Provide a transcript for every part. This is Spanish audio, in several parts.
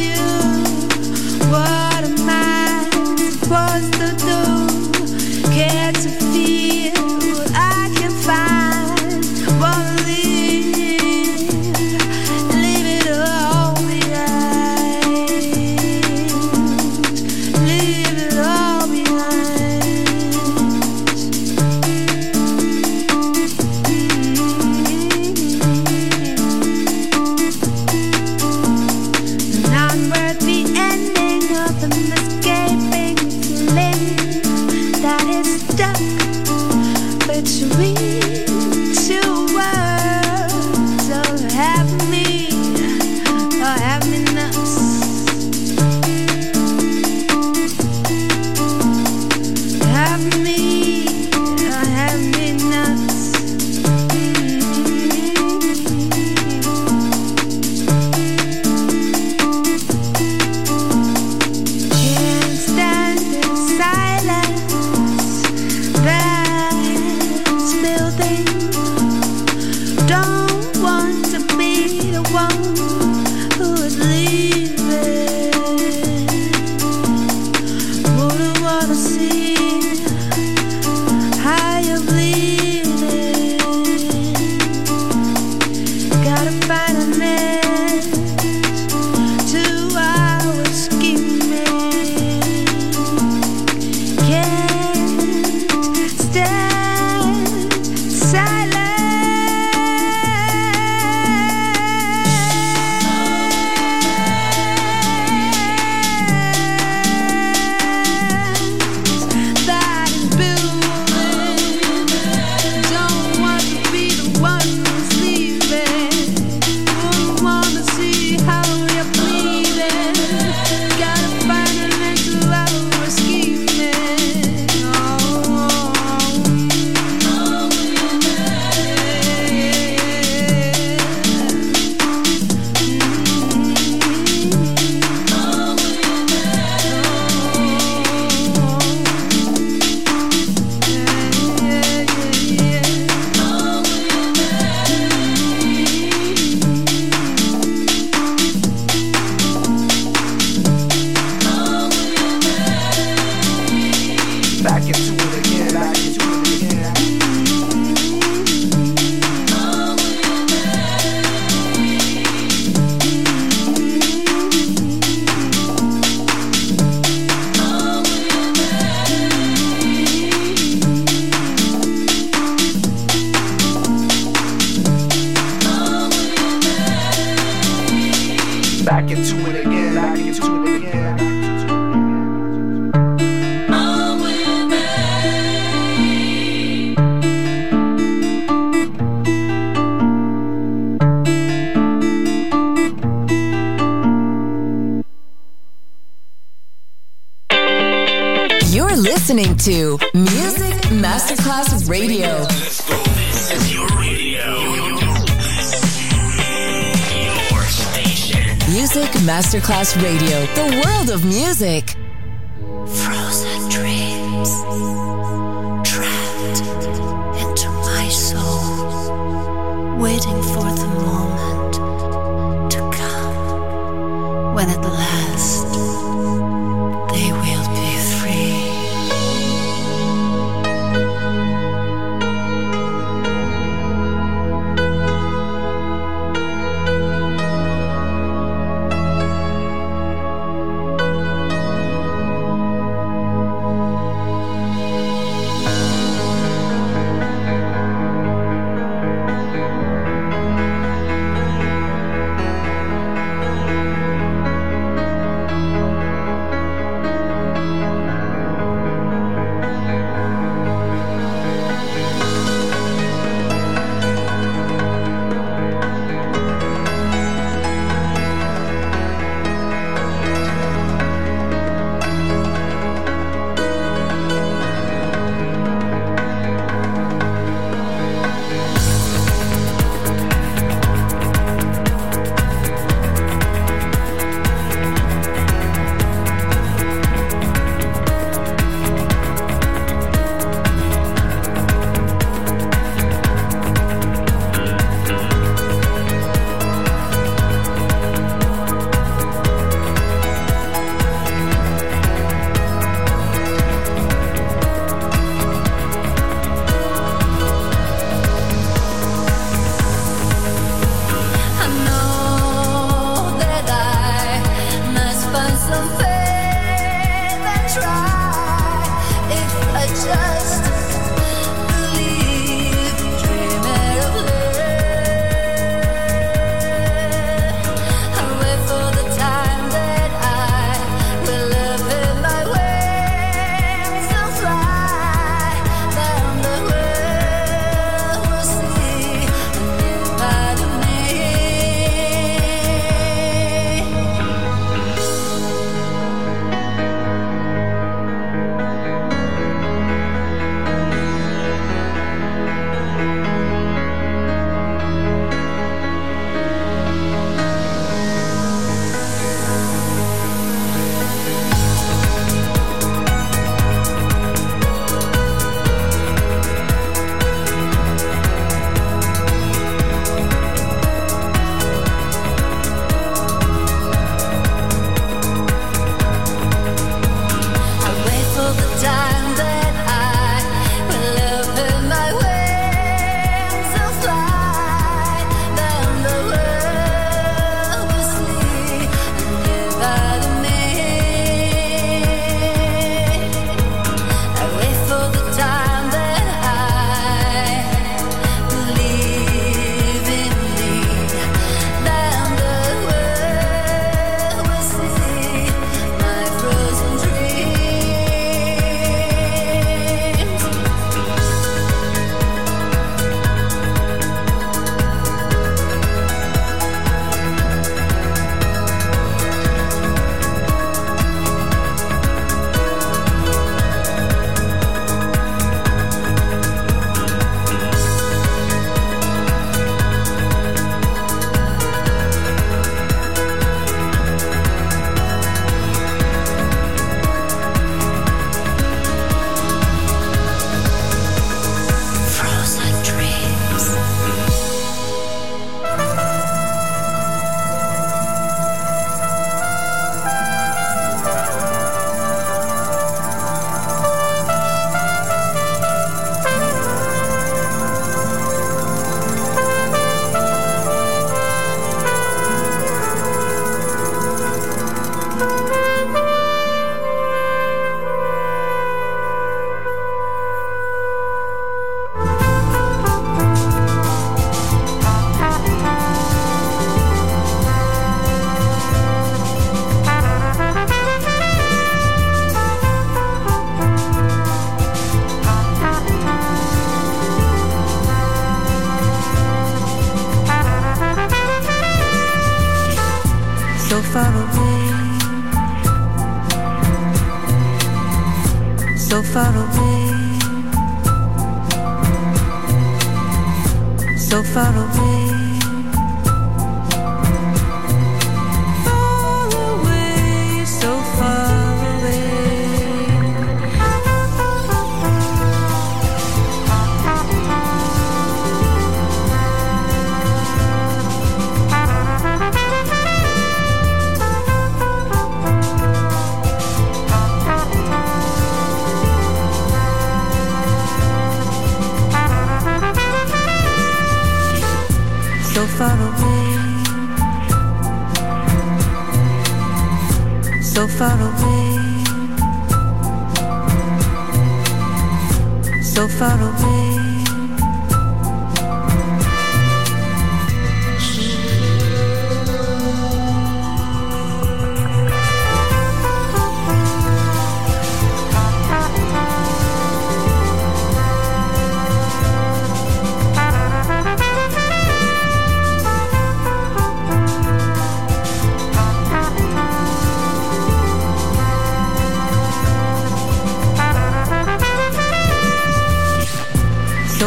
you.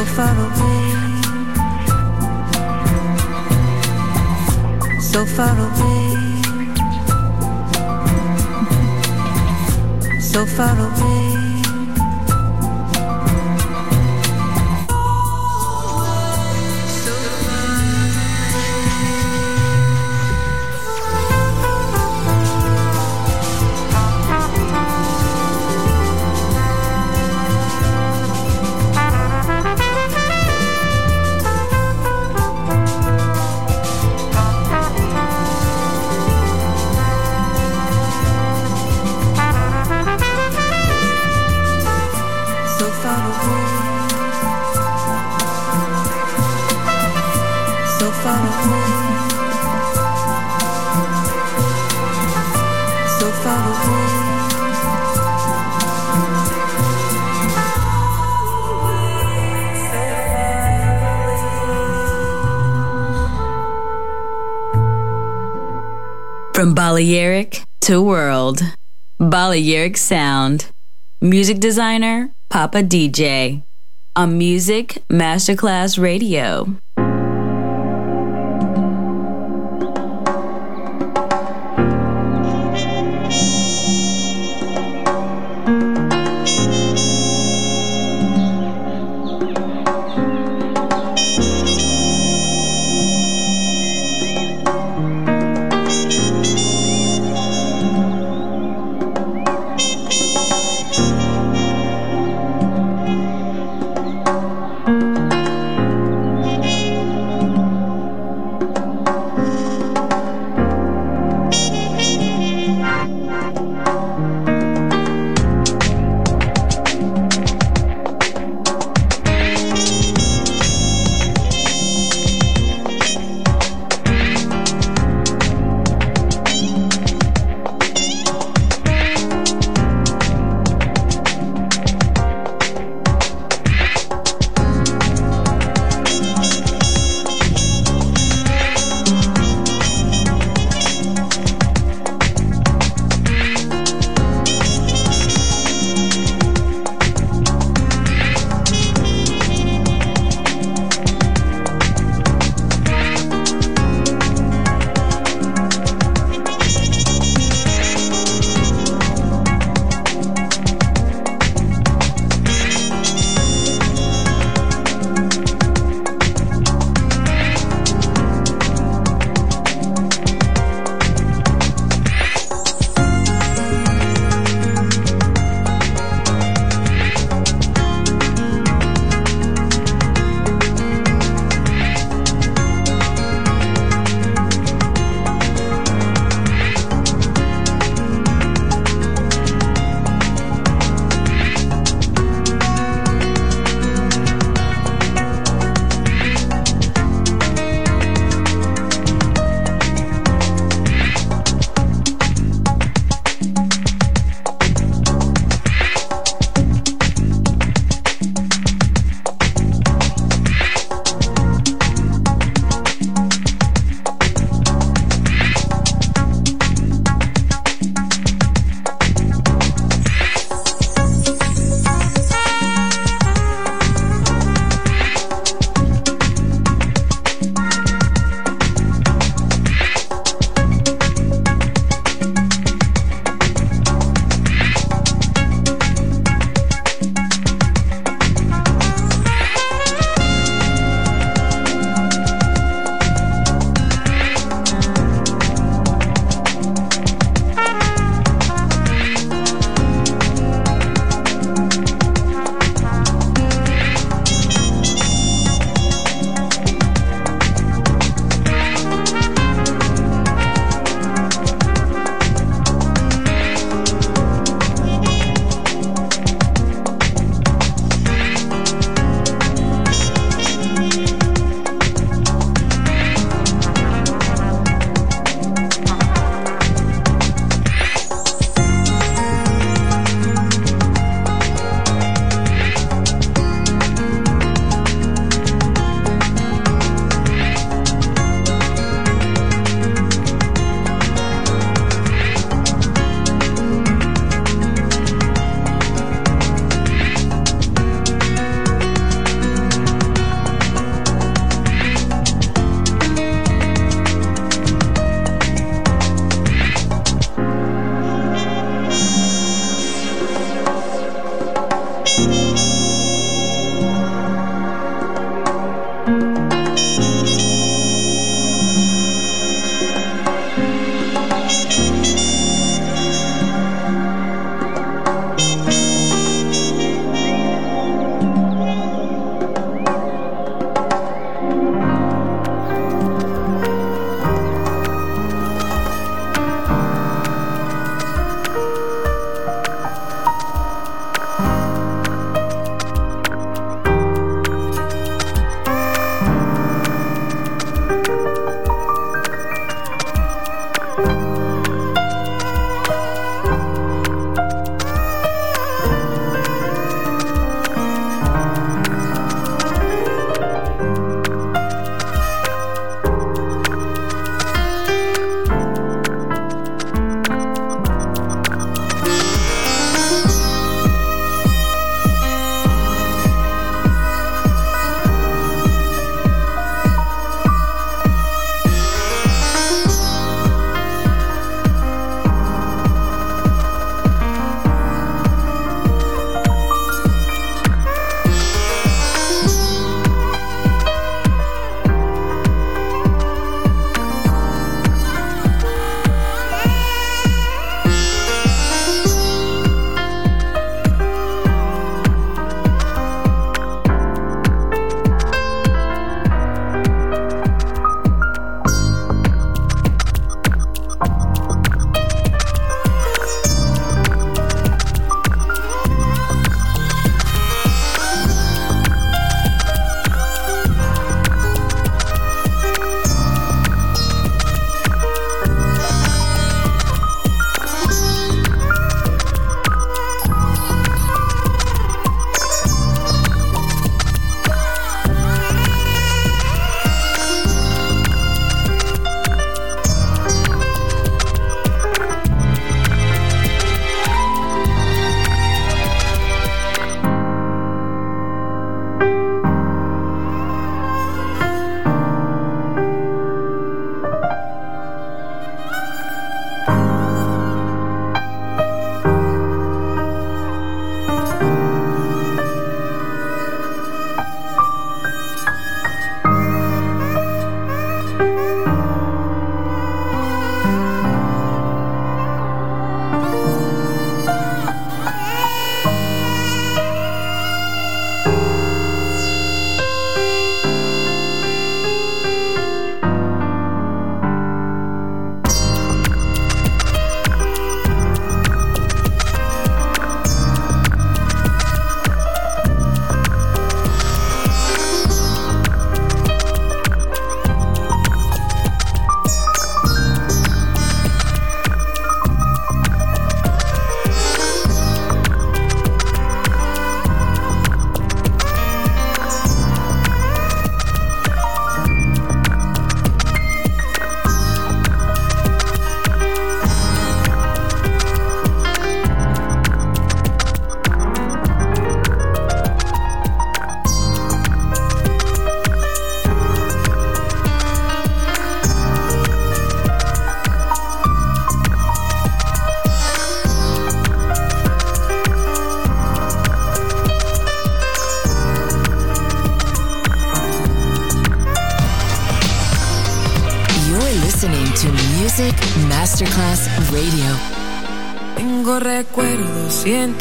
Far away, so far away, so far away. From Balearic to World, Balearic Sound. Music designer, Papa DJ. On Music Masterclass Radio.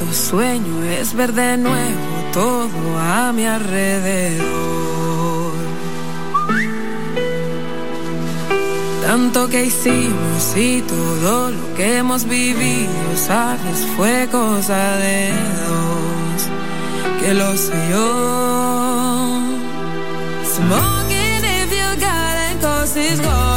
despierto, sueño, es ver de nuevo todo a mi alrededor. Tanto que hicimos y todo lo que hemos vivido, sabes, fue cosa de dos, que lo sé yo. Smoking if you got it, cause it's gone.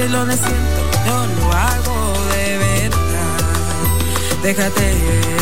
que lo de siento, no lo hago de verdad. Déjate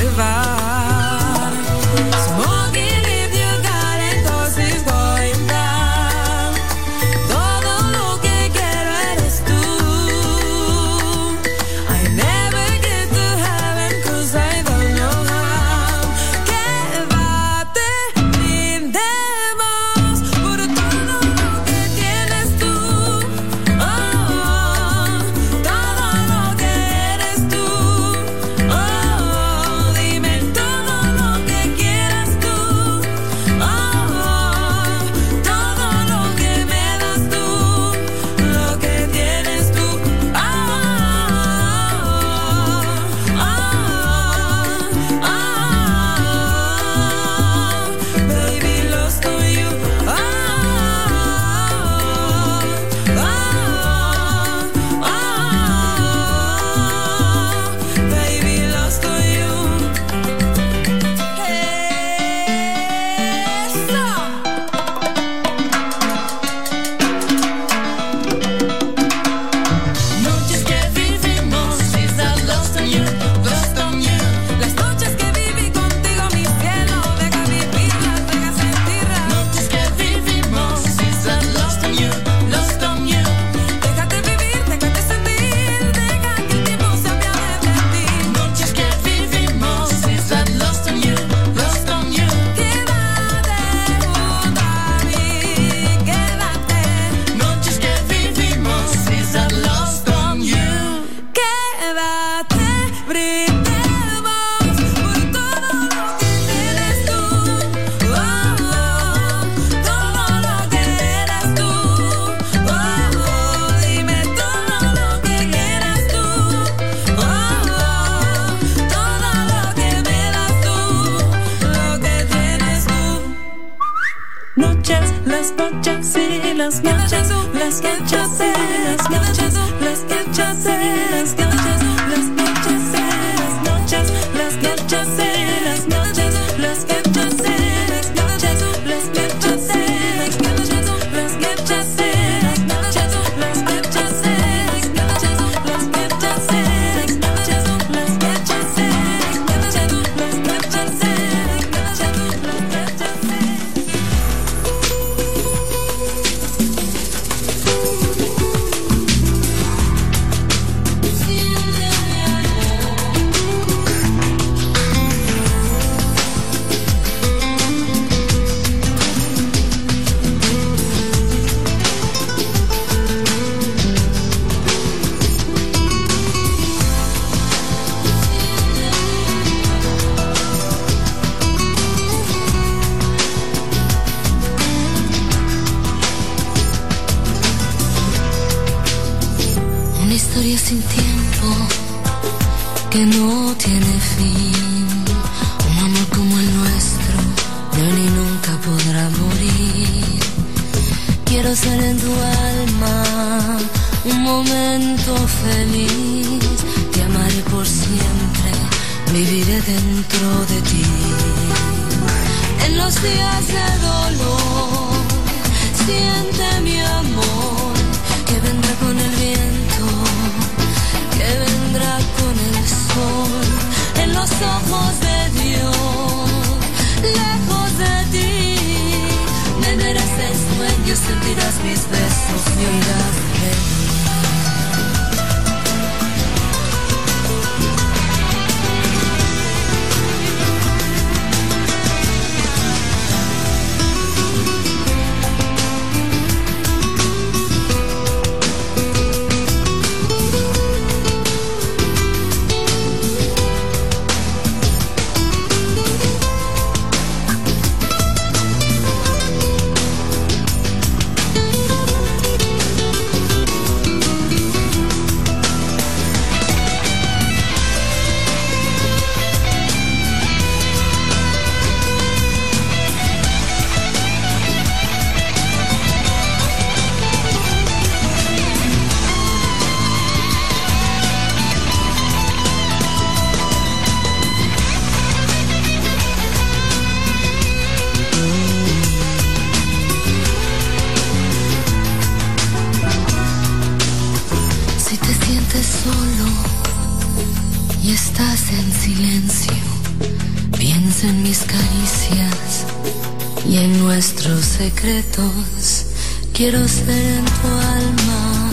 secretos, quiero ser en tu alma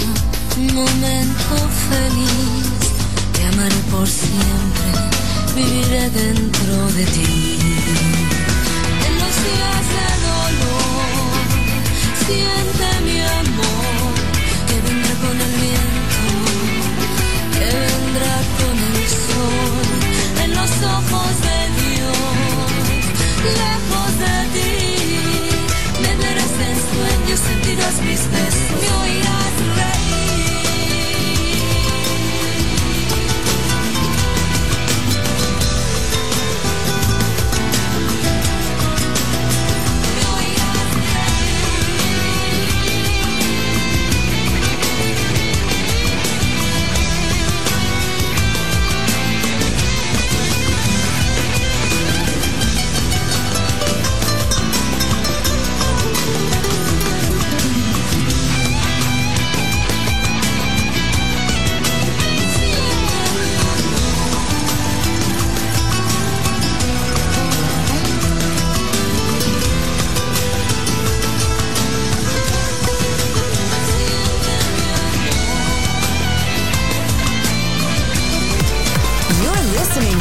un momento feliz. Te amaré por siempre, viviré dentro de ti. En los días de dolor, siente mi amor, que vendrá con el viento, que vendrá con el sol. En los ojos de Dios, lejos oirás mis test, me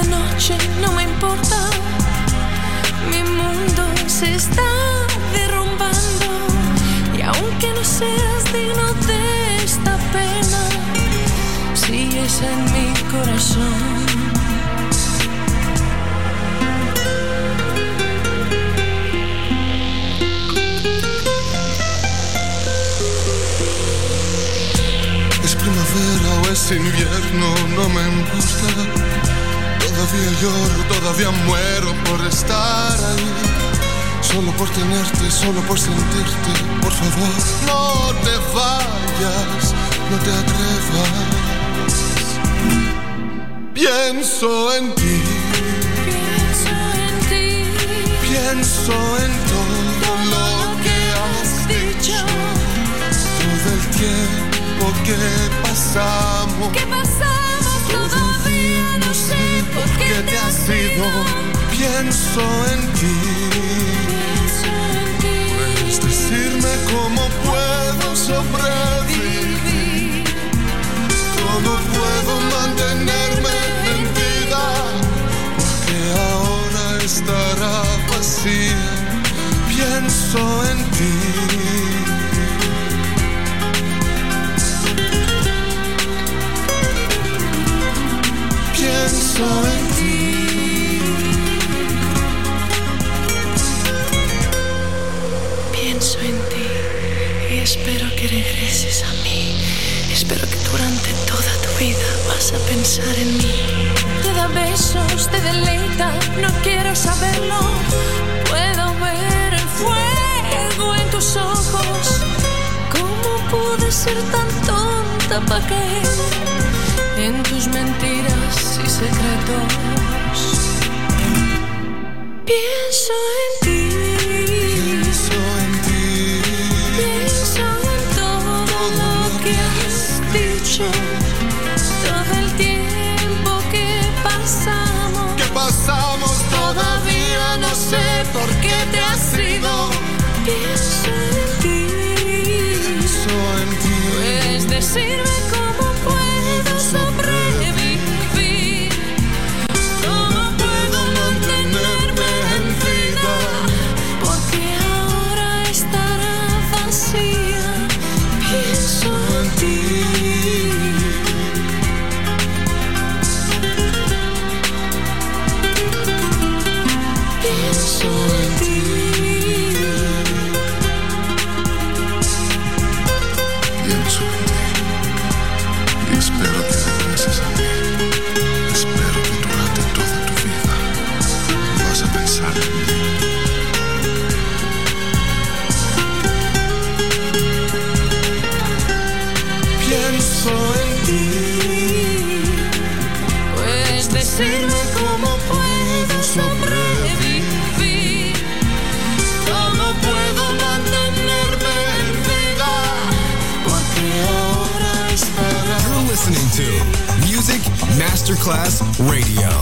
Noche no me importa. Mi mundo se está derrumbando. Y aunque no seas digno de esta pena, sigues en mi corazón. Es primavera o es invierno, no me importa. Todavía lloro, todavía muero por estar ahí. Solo por tenerte, solo por sentirte. Por favor, no te vayas, no te atrevas. Pienso en ti, Pienso en ti, pienso en todo lo que has dicho. Todo el tiempo que pasamos. ¿qué pasamos? Todavía no sé por qué te has ido. Pienso en ti. Puedes decirme cómo puedo sobrevivir. Vivir. Cómo puedo mantenerme en vida. Porque ahora estará vacía. Pienso en ser tan tonta para caer en tus mentiras. y secretos? Pienso en Class Radio.